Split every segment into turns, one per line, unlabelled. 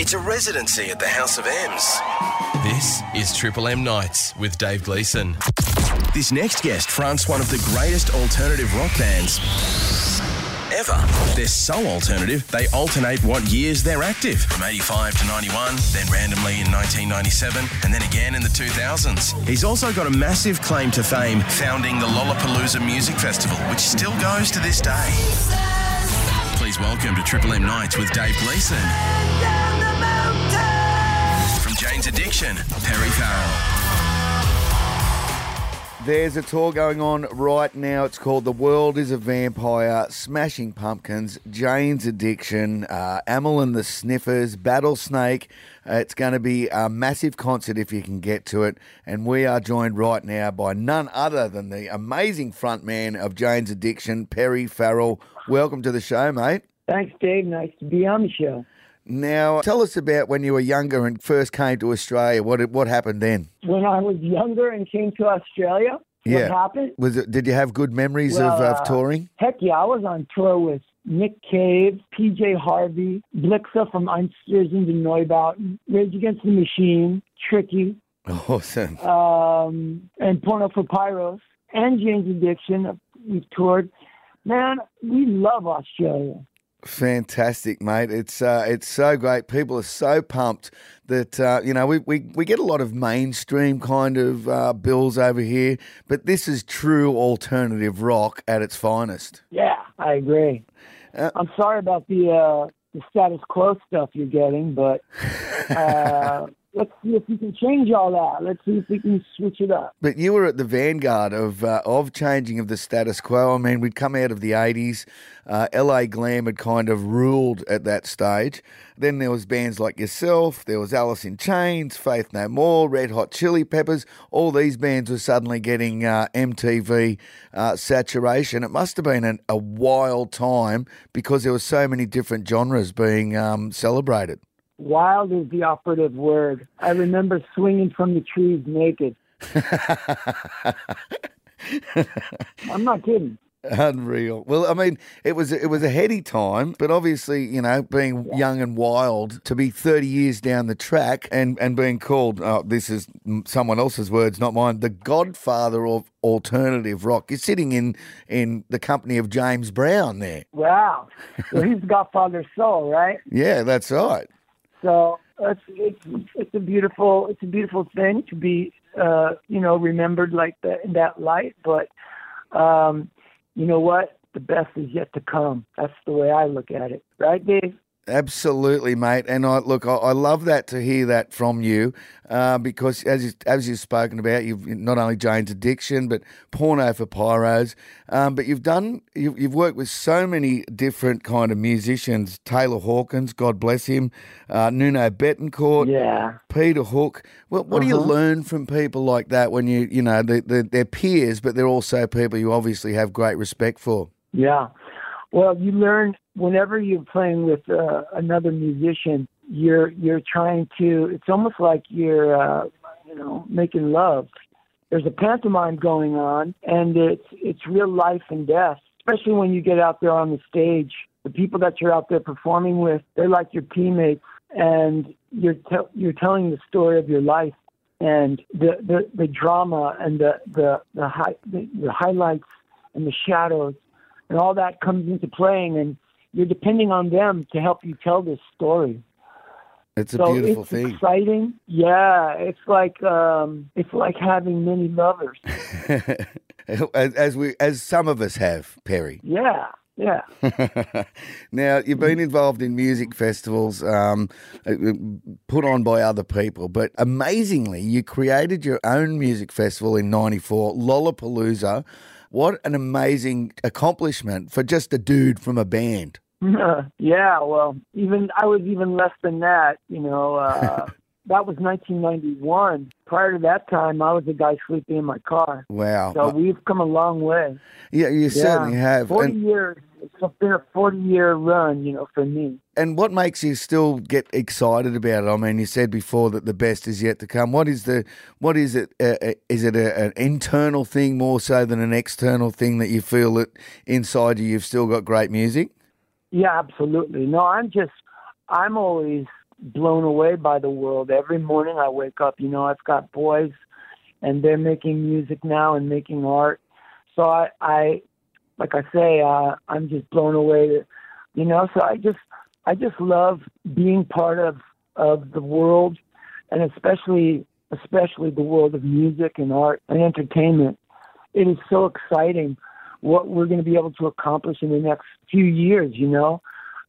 It's a residency at the House of M's.
This is Triple M Nights with Dave Gleeson.
This next guest fronts one of the greatest alternative rock bands ever. They're so alternative, they alternate what years they're active from 85 to 91, then randomly in 1997, and then again in the 2000s. He's also got a massive claim to fame founding the Lollapalooza Music Festival, which still goes to this day. Please welcome to Triple M Nights with Dave Gleeson. From Jane's Addiction, Perry Farrell.
There's a tour going on right now. It's called The World is a Vampire, Smashing Pumpkins, Jane's Addiction, uh, Amyl and the Sniffers, Battlesnake. Uh, it's going to be a massive concert if you can get to it. And we are joined right now by none other than the amazing frontman of Jane's Addiction, Perry Farrell. Welcome to the show, mate.
Thanks, Dave. Nice to be on the show.
Now, tell us about when you were younger and first came to Australia. What what happened then?
When I was younger and came to Australia,
Yeah.
what happened?
Was it? Did you have good memories
Well,
of, of
uh,
touring?
Heck yeah, I was on tour with Nick Cave, PJ Harvey, Blixa from Einstürzende Neubauten, Rage Against the Machine, Tricky,
Awesome.
um, and Porno for Pyros, and Jane's Addiction. We've toured. Man, we love Australia.
Fantastic, mate. It's uh, it's so great. People are so pumped that uh, you know we, we, we get a lot of mainstream kind of uh, bills over here, but this is true alternative rock at its finest.
Yeah, I agree.
Uh,
I'm sorry about the uh, the status quo stuff you're getting, but uh, let's see if we can change all that. Let's see if we can switch it up.
But you were at the vanguard of uh, of changing of the status quo. I mean, we'd come out of the '80s. Uh, LA glam had kind of ruled at that stage. Then there was bands like yourself. There was Alice in Chains, Faith No More, Red Hot Chili Peppers. All these bands were suddenly getting uh, MTV uh, saturation. It must have been an, a wild time because there were so many different genres being um, celebrated.
Wild is the operative word. I remember swinging from the trees naked. I'm not kidding.
Unreal. Well, I mean, it was it was a heady time, but obviously, you know, being young and wild, to be thirty years down the track and and being called, oh, this is someone else's words, not mine, the Godfather of alternative rock. You're sitting in in the company of James Brown there.
Wow. So he's the Godfather soul, right?
Yeah, that's right.
So it's it's it's a beautiful it's a beautiful thing to be uh, you know remembered like that in that light. But um, you know what? The best is yet to come. That's the way I look at it, right, Dave?
Absolutely, mate. And I look, I, I love that to hear that from you, uh, because as you, as you've spoken about, you've not only Jane's Addiction, but Porno for Pyros, um, but you've done, you've, you've worked with so many different kind of musicians. Taylor Hawkins, God bless him, uh, Nuno Bettencourt,
Yeah.
Peter Hook. Well, what do you
Uh-huh.
learn from people like that when you, you know, they, they, they're peers, but they're also people you obviously have great respect for.
Yeah. Well, you learn whenever you're playing with uh, another musician, you're you're trying to. It's almost like you're, uh, you know, making love. There's a pantomime going on, and it's it's real life and death. Especially when you get out there on the stage, the people that you're out there performing with, they're like your teammates, and you're te- you're telling the story of your life and the the, the drama and the the the, high, the the highlights and the shadows and all that comes into playing and you're depending on them to help you tell this story
It's a
so
beautiful
it's
thing.
exciting yeah it's like um it's like having many lovers
as, we, as some of us have, Perry.
yeah yeah
now you've been involved in music festivals um, uh, put on by other people, but amazingly, you created your own music festival in '94, Lollapalooza. What an amazing accomplishment for just a dude from a band.
yeah well even i was even less than that you know uh that was 1991 prior to that time i was a guy sleeping in my car
Wow.
so we've come a long way
yeah, you certainly have.
40
And,
years it's been a 40 year run you know for me
and what makes you still get excited about it? I mean, you said before that the best is yet to come. What is the what is it? Uh, uh, is it a, an internal thing more so than an external thing that you feel that inside you you've still got great music?
Yeah, absolutely. No, I'm just, I'm always blown away by the world. Every morning I wake up, you know, I've got boys and they're making music now and making art. So I, I like I say, uh, I'm just blown away. You know, so I just, I just love being part of of the world, and especially, especially the world of music and art and entertainment. It is so exciting what we're going to be able to accomplish in the next few years. You know,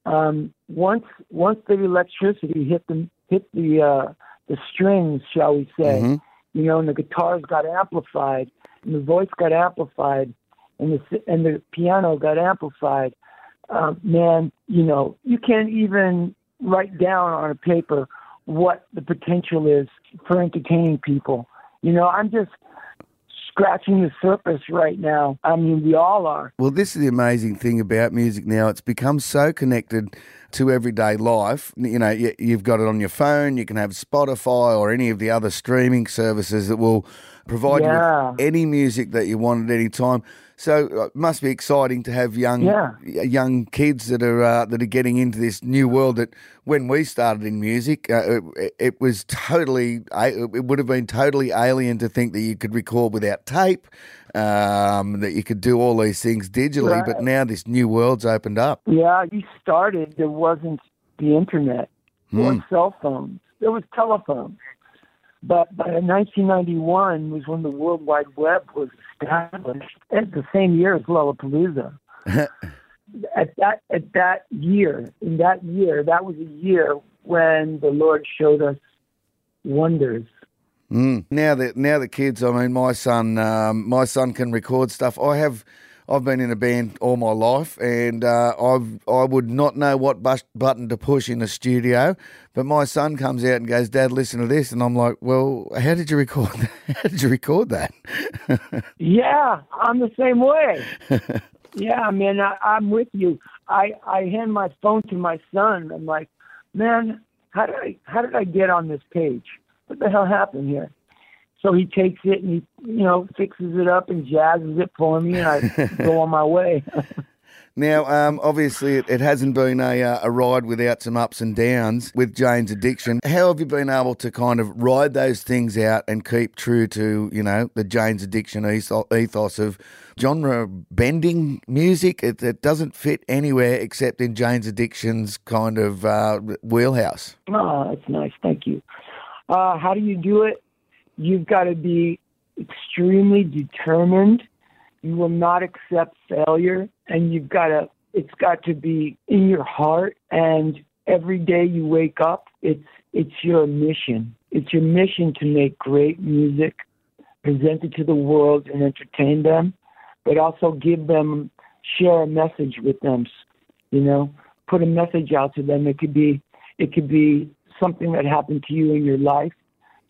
um, once once the electricity hit the hit the uh, the strings, shall we say,
Mhm.
you know, and the guitars got amplified, and the voice got amplified, and the and the piano got amplified. Um, man, you know, you can't even write down on a paper what the potential is for entertaining people. You know, I'm just scratching the surface right now. I mean, we all are.
Well, this is the amazing thing about music now. It's become so connected to everyday life. You know, you- you've got it on your phone. You can have Spotify or any of the other streaming services that will provide
Yeah.
you with any music that you want at any time. So uh, it must be exciting to have young
Yeah.
young kids that are uh, that are getting into this new world. That when we started in music, uh, it, it was totally it would have been totally alien to think that you could record without tape, um, that you could do all these things digitally. But now this new world's opened up.
Yeah, you started. There wasn't the internet or cell phones. There was telephones. But by 1991 was when the World Wide Web was established. At the same year as Lollapalooza. at that at that year, in that year, that was a year when the Lord showed us wonders.
Mm. Now that now the kids, I mean, my son, um, my son can record stuff. I have, I've been in a band all my life, and uh, I've I would not know what bus- button to push in a studio. But my son comes out and goes, "Dad, listen to this," and I'm like, "Well, how did you record? That? How did you record that?"
Yeah, I'm the same way. yeah, man, I, I'm with you. I I hand my phone to my son. I'm like, man, how did I how did I get on this page? What the hell happened here? So he takes it and he you know fixes it up and jazzes it for me, and I go on my way.
Now, um, obviously, it, it hasn't been a, uh, a ride without some ups and downs with Jane's addiction. How have you been able to kind of ride those things out and keep true to, you know, the Jane's addiction ethos of genre bending music? It, it doesn't fit anywhere except in Jane's addiction's kind of uh, wheelhouse.
oh, that's nice. Thank you. Uh, how do you do it? You've got to be extremely determined. You will not accept failure, and you've got to. It's got to be in your heart, and every day you wake up, it's it's your mission. It's your mission to make great music, present it to the world, and entertain them, but also give them, share a message with them. You know, put a message out to them. It could be, it could be something that happened to you in your life,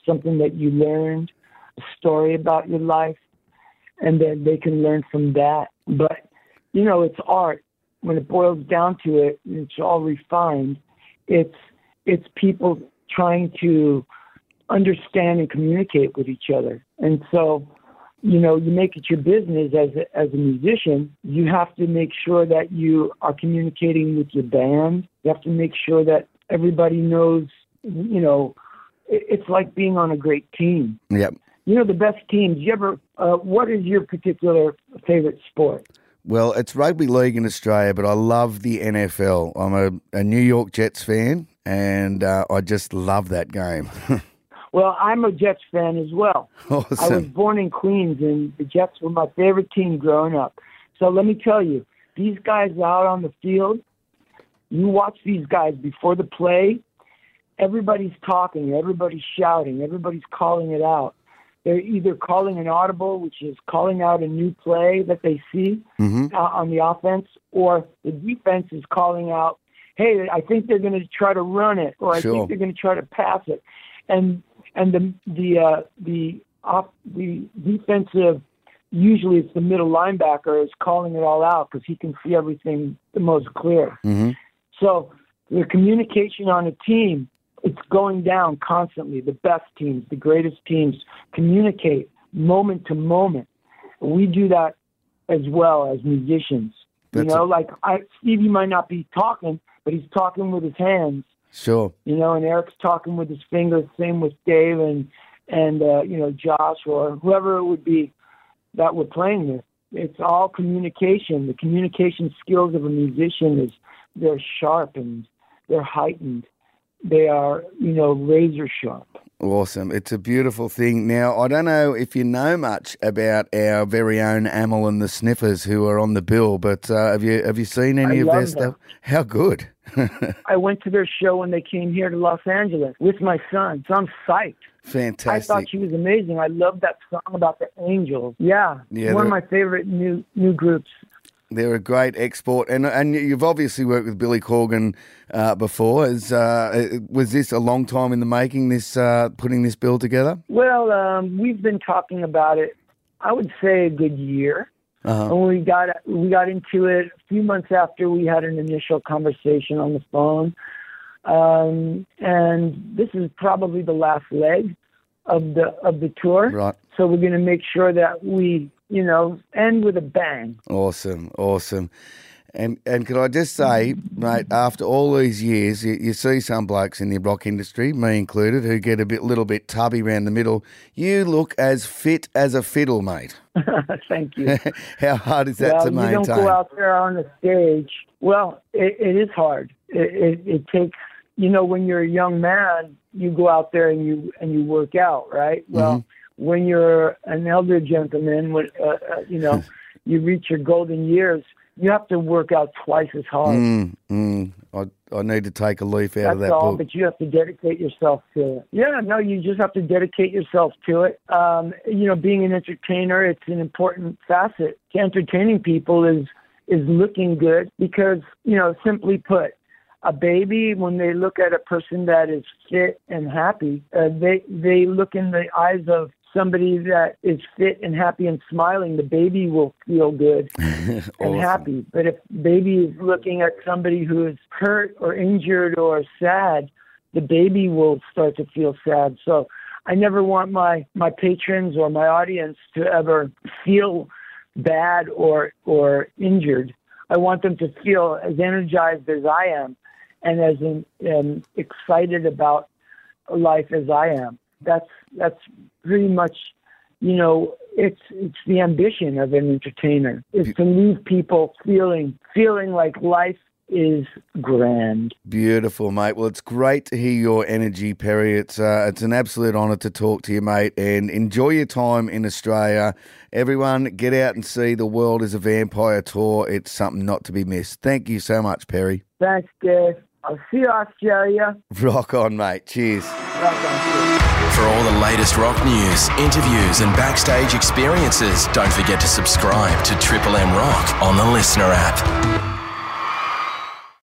something that you learned, a story about your life, and then they can learn from that. But you know, it's art. When it boils down to it, it's all refined. It's it's people trying to understand and communicate with each other. And so, you know, you make it your business as a, as a musician. You have to make sure that you are communicating with your band. You have to make sure that everybody knows. You know, it's like being on a great team
Yep.
you know the best teams. You ever? Uh, what is your particular favorite sport?
Well, it's rugby league in Australia, but I love the NFL. I'm a, a New York Jets fan, and uh, I just love that game.
Well, I'm a Jets fan as well. I was born in Queens, and the Jets were my favorite team growing up. So let me tell you, these guys out on the field, you watch these guys before the play. Everybody's talking, everybody's shouting, everybody's calling it out. They're either calling an audible, which is calling out a new play that they see
Mhm.
uh, on the offense, or the defense is calling out, "Hey, I think they're going to try to run it, or I
Sure.
think they're going to try to pass it," and and the the uh, the off the defensive usually it's the middle linebacker is calling it all out because he can see everything the most clear.
Mhm.
So the communication on a team, it's going down constantly. The best teams, the greatest teams communicate moment to moment. We do that as well as musicians.
That's
you know, like I, Stevie might not be talking, but he's talking with his hands
Sure.
You know, and Eric's talking with his fingers. Same with Dave and and uh, you know Josh or whoever it would be that we're playing with. It's all communication. The communication skills of a musician is they're sharp and they're heightened. They are, you know, razor sharp.
Awesome. It's a beautiful thing. Now, I don't know if you know much about our very own Amyl and the Sniffers who are on the bill, but uh, have you have you seen any
I
of their
them.
stuff? How good.
I went to their show when they came here to Los Angeles with my son, so I'm psyched.
Fantastic.
I thought she was amazing. I love that song about the angels. Yeah,
Yeah,
one of my favorite new new groups.
They're a great export, and and you've obviously worked with Billy Corgan uh, before. Is uh, was this a long time in the making? This uh, putting this bill together?
Well, um, we've been talking about it. I would say a good year.
Uh-huh.
And we got we got into it a few months after we had an initial conversation on the phone. Um, and this is probably the last leg of the of the tour.
Right.
So we're going to make sure that we, you know, end with a bang.
Awesome, awesome. And and could I just say, mate, after all these years, you, you see some blokes in the rock industry, me included, who get a bit little bit tubby around the middle. You look as fit as a fiddle, mate.
Thank you.
How hard is that
well,
to
you don't go out there on the stage. Well, it, it is hard. It, it, it takes, you know, when you're a young man, you go out there and you and you work out, right? Well,
Mm-hmm.
When you're an elder gentleman, when uh, uh, you know, you reach your golden years, you have to work out twice as hard.
Mm, mm, I, I need to take a leaf out
That's
of that
all,
book.
but you have to dedicate yourself to it. Yeah, no, you just have to dedicate yourself to it. Um, you know, being an entertainer, it's an important facet. Entertaining people is is looking good because, you know, simply put, a baby when they look at a person that is fit and happy, uh, they they look in the eyes of somebody that is fit and happy and smiling. The baby will feel good and
Awesome.
happy. But if baby is looking at somebody who is hurt or injured or sad, the baby will start to feel sad. So I never want my my patrons or my audience to ever feel bad or or injured. I want them to feel as energized as I am and as um, excited about life as I am. That's that's pretty much, you know, it's it's the ambition of an entertainer is to leave people feeling feeling like life is grand.
Beautiful, mate. Well, it's great to hear your energy, Perry. It's uh, it's an absolute honour to talk to you, mate. And enjoy your time in Australia. Everyone, get out and see the World is a Vampire tour. It's something not to be missed. Thank you so much, Perry.
Thanks, Dave. I'll see you, Australia.
Rock on, mate. Cheers.
Welcome.
For all the latest rock news, interviews, and backstage experiences, don't forget to subscribe to Triple M Rock on the LiSTNR app.